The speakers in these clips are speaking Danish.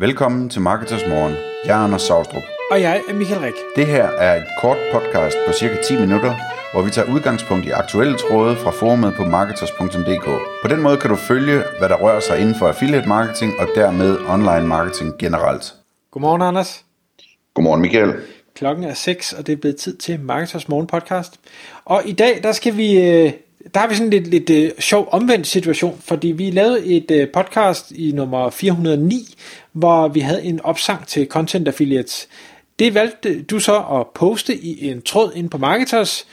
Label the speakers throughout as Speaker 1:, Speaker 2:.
Speaker 1: Velkommen til Marketers Morgen. Jeg er Anders Saustrup.
Speaker 2: Og jeg er Michael Rik.
Speaker 1: Det her er et kort podcast på cirka 10 minutter, hvor vi tager udgangspunkt i aktuelle tråde fra forumet på marketers.dk. På den måde kan du følge, hvad der rører sig inden for affiliate marketing og dermed online marketing generelt.
Speaker 2: Godmorgen, Anders.
Speaker 1: Godmorgen, Michael.
Speaker 2: Klokken er 6, og det er blevet tid til Marketers Morgen podcast. Og i dag, der skal vi... Der har vi sådan lidt, lidt øh, sjov omvendt situation, fordi vi lavede et øh, podcast i nummer 409, hvor vi havde en opsang til Content Affiliates. Det valgte du så at poste i en tråd ind på Marketers,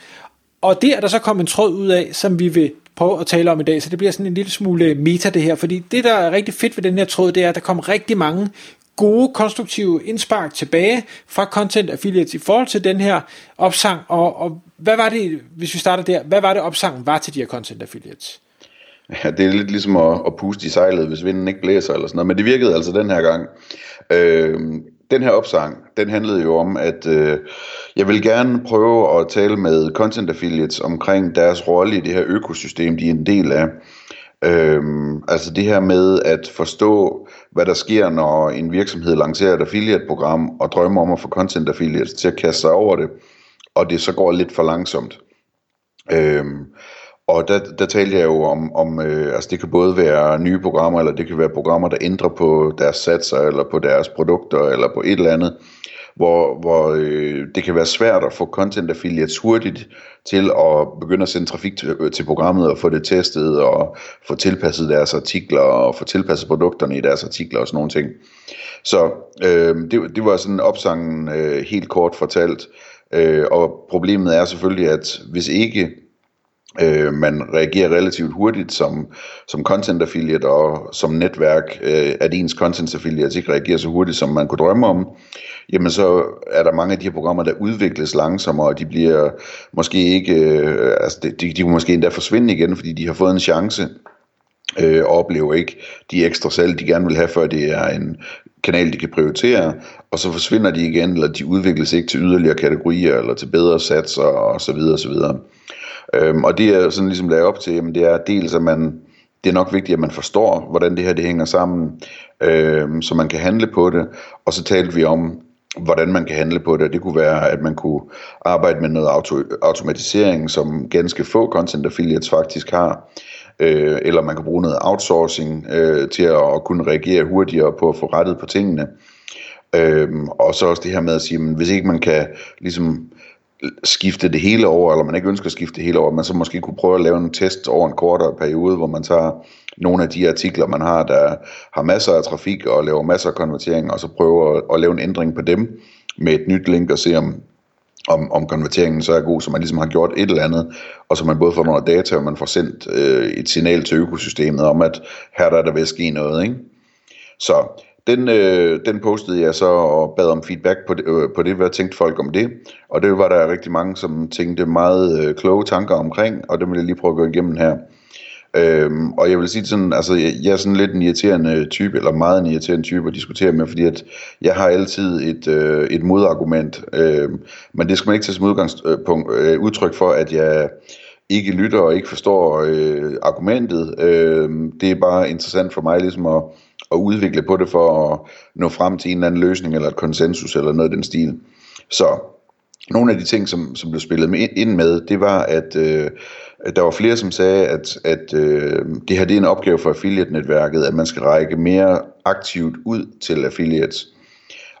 Speaker 2: og det er der så kom en tråd ud af, som vi vil prøve at tale om i dag, så det bliver sådan en lille smule meta det her, fordi det der er rigtig fedt ved den her tråd, det er, at der kom rigtig mange gode, konstruktive indspark tilbage fra Content Affiliates i forhold til den her opsang, og, og hvad var det, hvis vi starter der, hvad var det opsangen var til de her Content Affiliates?
Speaker 1: Ja, det er lidt ligesom at, at puste i sejlet, hvis vinden ikke blæser eller sådan noget, men det virkede altså den her gang. Øh, den her opsang, den handlede jo om, at øh, jeg vil gerne prøve at tale med content affiliates omkring deres rolle i det her økosystem, de er en del af. Øhm, altså det her med at forstå, hvad der sker, når en virksomhed lancerer et affiliate-program og drømmer om at få content affiliates til at kaste sig over det, og det så går lidt for langsomt. Øhm, og der, der talte jeg jo om, om øh, altså det kan både være nye programmer, eller det kan være programmer, der ændrer på deres satser, eller på deres produkter, eller på et eller andet, hvor, hvor øh, det kan være svært at få content affiliates hurtigt til at begynde at sende trafik til, øh, til programmet, og få det testet, og få tilpasset deres artikler, og få tilpasset produkterne i deres artikler, og sådan nogle ting. Så øh, det, det var sådan opsangen øh, helt kort fortalt, øh, og problemet er selvfølgelig, at hvis ikke øh, man reagerer relativt hurtigt som, som content affiliate og som netværk, øh, at ens content affiliate ikke reagerer så hurtigt, som man kunne drømme om, jamen så er der mange af de her programmer, der udvikles langsommere, og de bliver måske ikke, øh, altså de, de, de kunne måske endda forsvinde igen, fordi de har fået en chance, øh, og oplever ikke de ekstra salg, de gerne vil have, før det er en kanal, de kan prioritere, og så forsvinder de igen, eller de udvikles ikke til yderligere kategorier, eller til bedre satser, og så videre, og så videre. Øhm, og det er sådan ligesom lagt op til, jamen det er dels, at man, det er nok vigtigt, at man forstår, hvordan det her det hænger sammen, øhm, så man kan handle på det. Og så talte vi om, hvordan man kan handle på det. Det kunne være, at man kunne arbejde med noget auto, automatisering, som ganske få content affiliates faktisk har. Øh, eller man kan bruge noget outsourcing øh, til at, at kunne reagere hurtigere på at få rettet på tingene. Øhm, og så også det her med at sige, at hvis ikke man kan ligesom skifte det hele over, eller man ikke ønsker at skifte det hele over, man så måske kunne prøve at lave en test over en kortere periode, hvor man tager nogle af de artikler, man har, der har masser af trafik og laver masser af konvertering, og så prøver at, at lave en ændring på dem med et nyt link og se om, om, om konverteringen så er god, så man ligesom har gjort et eller andet, og så man både får noget data, og man får sendt øh, et signal til økosystemet om, at her der er der ved at ske noget. Ikke? Så den, øh, den postede jeg så og bad om feedback på det, øh, på det, hvad tænkte folk om det. Og det var der rigtig mange, som tænkte meget øh, kloge tanker omkring, og det vil jeg lige prøve at gå igennem her. Øhm, og jeg vil sige sådan, altså jeg, jeg er sådan lidt en irriterende type, eller meget en irriterende type at diskutere med, fordi at jeg har altid et, øh, et modargument, øh, men det skal man ikke tage som udgangspunkt, øh, udtryk for, at jeg ikke lytter og ikke forstår øh, argumentet. Øh, det er bare interessant for mig ligesom at, at udvikle på det for at nå frem til en eller anden løsning eller et konsensus eller noget i den stil. Så nogle af de ting, som, som blev spillet med, ind med, det var, at, øh, at der var flere, som sagde, at, at øh, det her det er en opgave for affiliate-netværket, at man skal række mere aktivt ud til affiliates.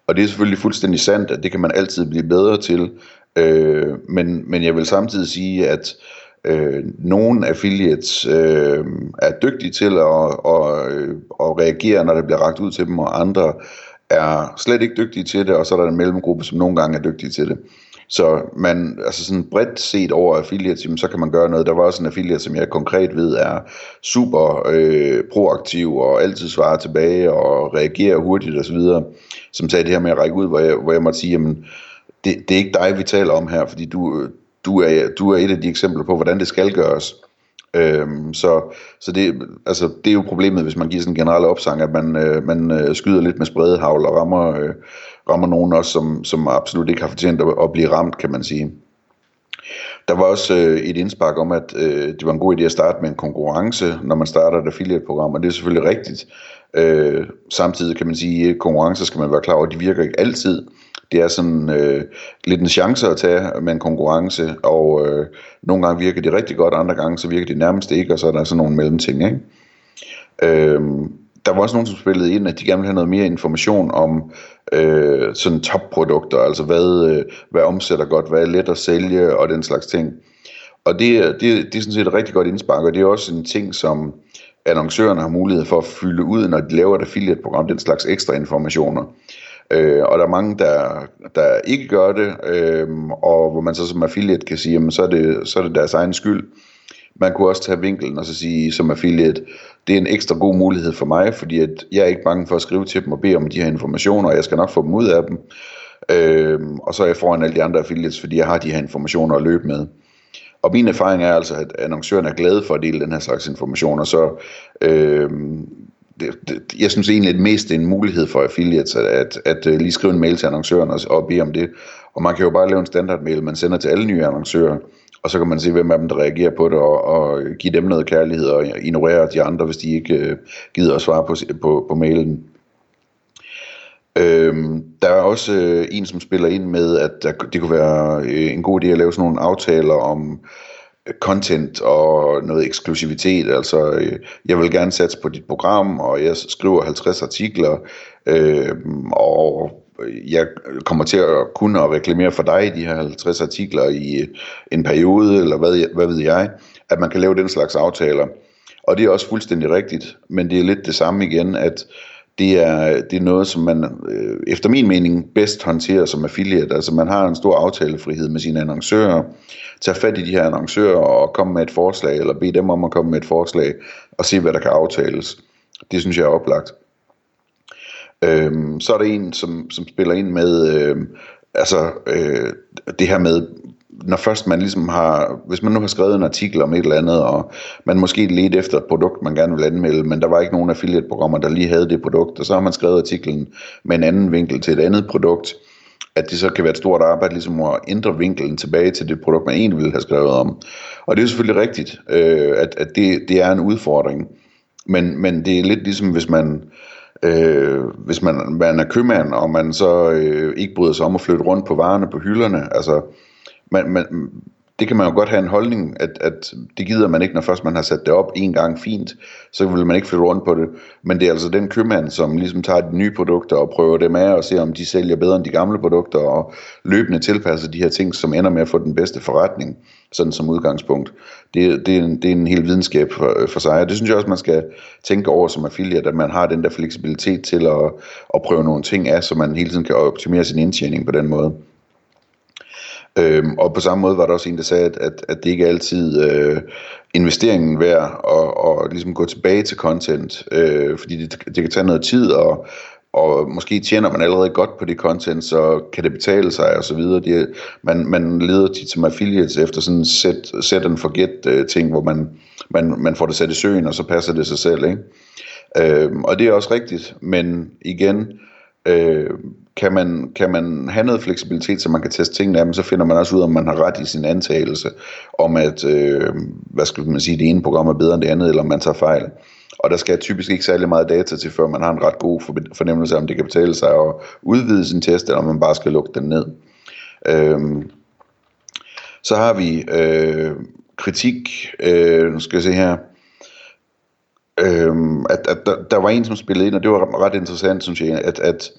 Speaker 1: Og det er selvfølgelig fuldstændig sandt, at det kan man altid blive bedre til, øh, men, men jeg vil samtidig sige, at øh, nogle affiliates øh, er dygtige til at, at, øh, at reagere, når det bliver ragt ud til dem, og andre er slet ikke dygtige til det, og så er der en mellemgruppe, som nogle gange er dygtige til det. Så man, altså sådan bredt set over affiliates, jamen, så kan man gøre noget. Der var også en affiliate, som jeg konkret ved er super øh, proaktiv og altid svarer tilbage og reagerer hurtigt osv., som sagde det her med at række ud, hvor jeg, hvor jeg måtte sige, jamen, det, det er ikke dig, vi taler om her, fordi du, du er, du er et af de eksempler på, hvordan det skal gøres. Øhm, så så det, altså, det er jo problemet, hvis man giver sådan en generel opsang, at man, øh, man øh, skyder lidt med spredehavl og rammer, øh, rammer nogen også, som, som absolut ikke har fortjent at, at blive ramt, kan man sige. Der var også øh, et indspark om, at øh, det var en god idé at starte med en konkurrence, når man starter et affiliate-program, og det er selvfølgelig rigtigt. Øh, samtidig kan man sige, at konkurrencer skal man være klar over, at de virker ikke altid. Det er sådan øh, lidt en chance at tage med en konkurrence, og øh, nogle gange virker det rigtig godt, andre gange så virker det nærmest ikke, og så er der sådan nogle mellemting. Ikke? Øh, der var også nogen, som spillede ind, at de gerne ville have noget mere information om øh, sådan topprodukter, altså hvad, øh, hvad omsætter godt, hvad er let at sælge og den slags ting. Og det, det, det er sådan set et rigtig godt indspark, og det er også en ting, som annoncørerne har mulighed for at fylde ud, når de laver et affiliate-program, den slags ekstra informationer. Øh, og der er mange, der, der ikke gør det, øh, og hvor man så som affiliate kan sige, jamen, så, er det, så er det deres egen skyld. Man kunne også tage vinkelen og så sige som affiliate, det er en ekstra god mulighed for mig, fordi at jeg er ikke bange for at skrive til dem og bede om de her informationer, og jeg skal nok få dem ud af dem. Øh, og så er jeg foran alle de andre affiliates, fordi jeg har de her informationer at løbe med. Og min erfaring er altså, at annoncørerne er glade for at dele den her slags informationer, så øh, det, det, jeg synes egentlig, at mest det er en mulighed for affiliates, at, at, at øh, lige skrive en mail til annoncøren og, og bede om det. Og man kan jo bare lave en standardmail, man sender til alle nye annoncører, og så kan man se, hvem af dem, der reagerer på det, og, og give dem noget kærlighed, og ignorere de andre, hvis de ikke øh, gider at svare på, på, på mailen. Øhm, der er også øh, en, som spiller ind med, at der, det kunne være øh, en god idé at lave sådan nogle aftaler om content og noget eksklusivitet. Altså, øh, jeg vil gerne satse på dit program, og jeg skriver 50 artikler, øh, og jeg kommer til at kunne at reklamere for dig i de her 50 artikler i øh, en periode, eller hvad, hvad ved jeg, at man kan lave den slags aftaler. Og det er også fuldstændig rigtigt, men det er lidt det samme igen, at det er, det er noget, som man øh, efter min mening bedst håndterer som affiliate. Altså man har en stor aftalefrihed med sine annoncører, Tag fat i de her annoncører og kom med et forslag, eller bed dem om at komme med et forslag, og se hvad der kan aftales. Det synes jeg er oplagt. Øhm, så er der en, som, som spiller ind med, øh, altså øh, det her med, når først man ligesom har, hvis man nu har skrevet en artikel om et eller andet, og man måske ledte efter et produkt, man gerne vil anmelde, men der var ikke nogen affiliate-programmer, der lige havde det produkt, og så har man skrevet artiklen med en anden vinkel til et andet produkt, at det så kan være et stort arbejde ligesom at ændre vinkelen tilbage til det produkt, man egentlig ville have skrevet om. Og det er selvfølgelig rigtigt, øh, at, at det, det er en udfordring, men, men det er lidt ligesom hvis man Øh, hvis man, man er købmand, og man så øh, ikke bryder sig om at flytte rundt på varerne på hylderne, altså man, man, det kan man jo godt have en holdning, at, at det gider man ikke, når først man har sat det op en gang fint, så vil man ikke flytte rundt på det. Men det er altså den købmand, som ligesom tager de nye produkter og prøver dem af og ser, om de sælger bedre end de gamle produkter og løbende tilpasser de her ting, som ender med at få den bedste forretning, sådan som udgangspunkt. Det, det, er, en, det er en hel videnskab for, for sig, og det synes jeg også, man skal tænke over som affiliate, at man har den der fleksibilitet til at, at prøve nogle ting af, så man hele tiden kan optimere sin indtjening på den måde. Øhm, og på samme måde var der også en, der sagde, at, at, at det ikke er altid øh, investeringen værd at, og ligesom gå tilbage til content, øh, fordi det, det kan tage noget tid, og, og måske tjener man allerede godt på det content, så kan det betale sig og så videre. Det, man, man leder tit som affiliates efter sådan en set, set and forget øh, ting, hvor man, man, man får det sat i søen, og så passer det sig selv. Ikke? Øhm, og det er også rigtigt, men igen, øh, kan man, kan man have noget fleksibilitet, så man kan teste tingene af dem, så finder man også ud af, om man har ret i sin antagelse, om at, øh, hvad skal man sige, det ene program er bedre end det andet, eller om man tager fejl. Og der skal typisk ikke særlig meget data til, før man har en ret god fornemmelse af, om det kan betale sig at udvide sin test, eller om man bare skal lukke den ned. Øh, så har vi øh, kritik, øh, nu skal jeg se her, øh, at, at der, der var en, som spillede ind, og det var ret interessant, synes jeg, at, at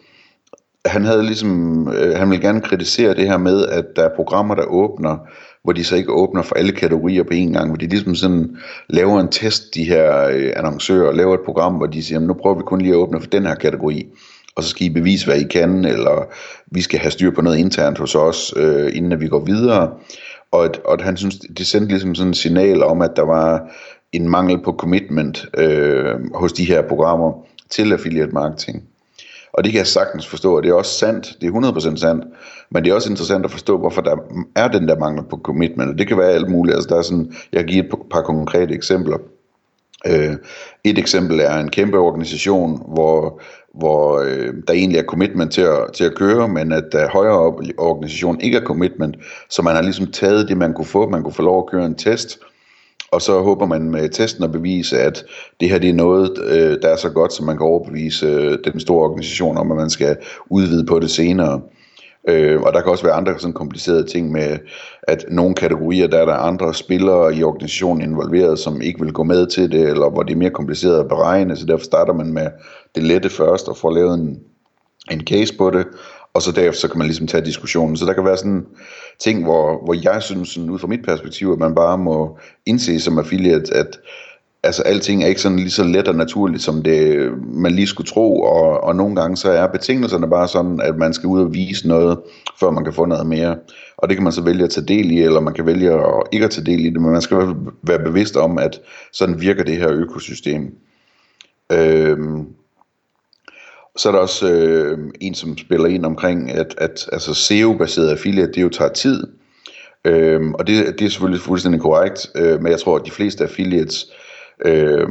Speaker 1: han havde ligesom, øh, han ville gerne kritisere det her med, at der er programmer, der åbner, hvor de så ikke åbner for alle kategorier på én gang, hvor de ligesom sådan laver en test, de her øh, annoncører, laver et program, hvor de siger, nu prøver vi kun lige at åbne for den her kategori, og så skal I bevise, hvad I kan, eller vi skal have styr på noget internt hos os, øh, inden at vi går videre. Og, at, og at han synes, det sendte ligesom sådan et signal om, at der var en mangel på commitment øh, hos de her programmer til affiliate marketing. Og det kan jeg sagtens forstå, og det er også sandt, det er 100% sandt, men det er også interessant at forstå, hvorfor der er den der mangel på commitment, og det kan være alt muligt, altså der er sådan, jeg giver et par konkrete eksempler. Øh, et eksempel er en kæmpe organisation, hvor hvor øh, der egentlig er commitment til at, til at køre, men at der højere op i organisationen ikke er commitment, så man har ligesom taget det, man kunne få. Man kunne få lov at køre en test, og så håber man med testen at bevise, at det her det er noget, øh, der er så godt, som man kan overbevise øh, den store organisation om, at man skal udvide på det senere. Øh, og der kan også være andre sådan komplicerede ting med, at nogle kategorier, der er der andre spillere i organisationen involveret, som ikke vil gå med til det, eller hvor det er mere kompliceret at beregne, så derfor starter man med det lette først, og får lavet en, en case på det, og så derefter så kan man ligesom tage diskussionen. Så der kan være sådan ting, hvor, hvor jeg synes, sådan, ud fra mit perspektiv, at man bare må indse som affiliate, at altså alting er ikke sådan lige så let og naturligt, som det man lige skulle tro, og, og nogle gange så er betingelserne bare sådan, at man skal ud og vise noget, før man kan få noget mere. Og det kan man så vælge at tage del i, eller man kan vælge at ikke at tage del i det, men man skal være bevidst om, at sådan virker det her økosystem. Øhm, så er der også øh, en, som spiller ind omkring, at, at altså SEO-baseret affiliate, det jo tager tid. Øhm, og det, det er selvfølgelig fuldstændig korrekt, øh, men jeg tror, at de fleste affiliates øh,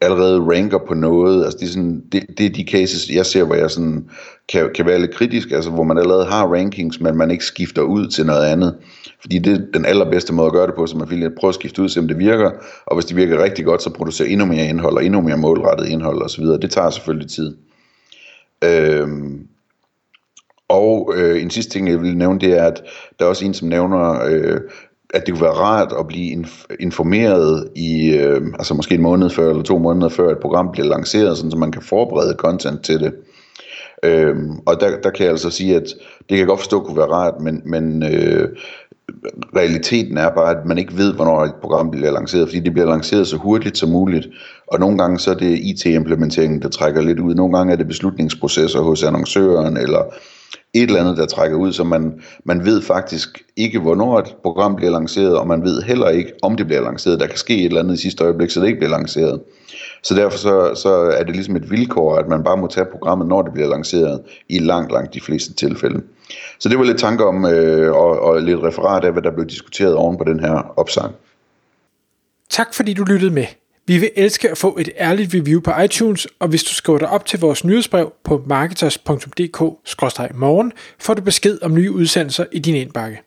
Speaker 1: allerede ranker på noget. Altså det, er sådan, det, det er de cases, jeg ser, hvor jeg sådan kan, kan være lidt kritisk, altså hvor man allerede har rankings, men man ikke skifter ud til noget andet. Fordi det er den allerbedste måde at gøre det på, som affiliate. Prøv at skifte ud, se om det virker, og hvis det virker rigtig godt, så producerer endnu mere indhold, og endnu mere målrettet indhold osv. Det tager selvfølgelig tid. Øhm, og øh, en sidste ting, jeg vil nævne, det er, at der er også en, som nævner, øh, at det kunne være rart at blive informeret i, øh, altså måske en måned før, eller to måneder før et program bliver lanceret, sådan, så man kan forberede content til det. Øhm, og der, der kan jeg altså sige, at det kan jeg godt forstå kunne være rart, men, men øh, realiteten er bare, at man ikke ved, hvornår et program bliver lanceret, fordi det bliver lanceret så hurtigt som muligt, og nogle gange så er det IT-implementeringen, der trækker lidt ud, nogle gange er det beslutningsprocesser hos annoncøren, eller et eller andet, der trækker ud, så man, man ved faktisk ikke, hvornår et program bliver lanceret, og man ved heller ikke, om det bliver lanceret. Der kan ske et eller andet i sidste øjeblik, så det ikke bliver lanceret. Så derfor så, så er det ligesom et vilkår, at man bare må tage programmet, når det bliver lanceret, i langt, langt de fleste tilfælde. Så det var lidt tanker om, øh, og, og lidt referat af, hvad der blev diskuteret oven på den her opsang.
Speaker 2: Tak fordi du lyttede med. Vi vil elske at få et ærligt review på iTunes, og hvis du skriver dig op til vores nyhedsbrev på marketers.dk-morgen, får du besked om nye udsendelser i din indbakke.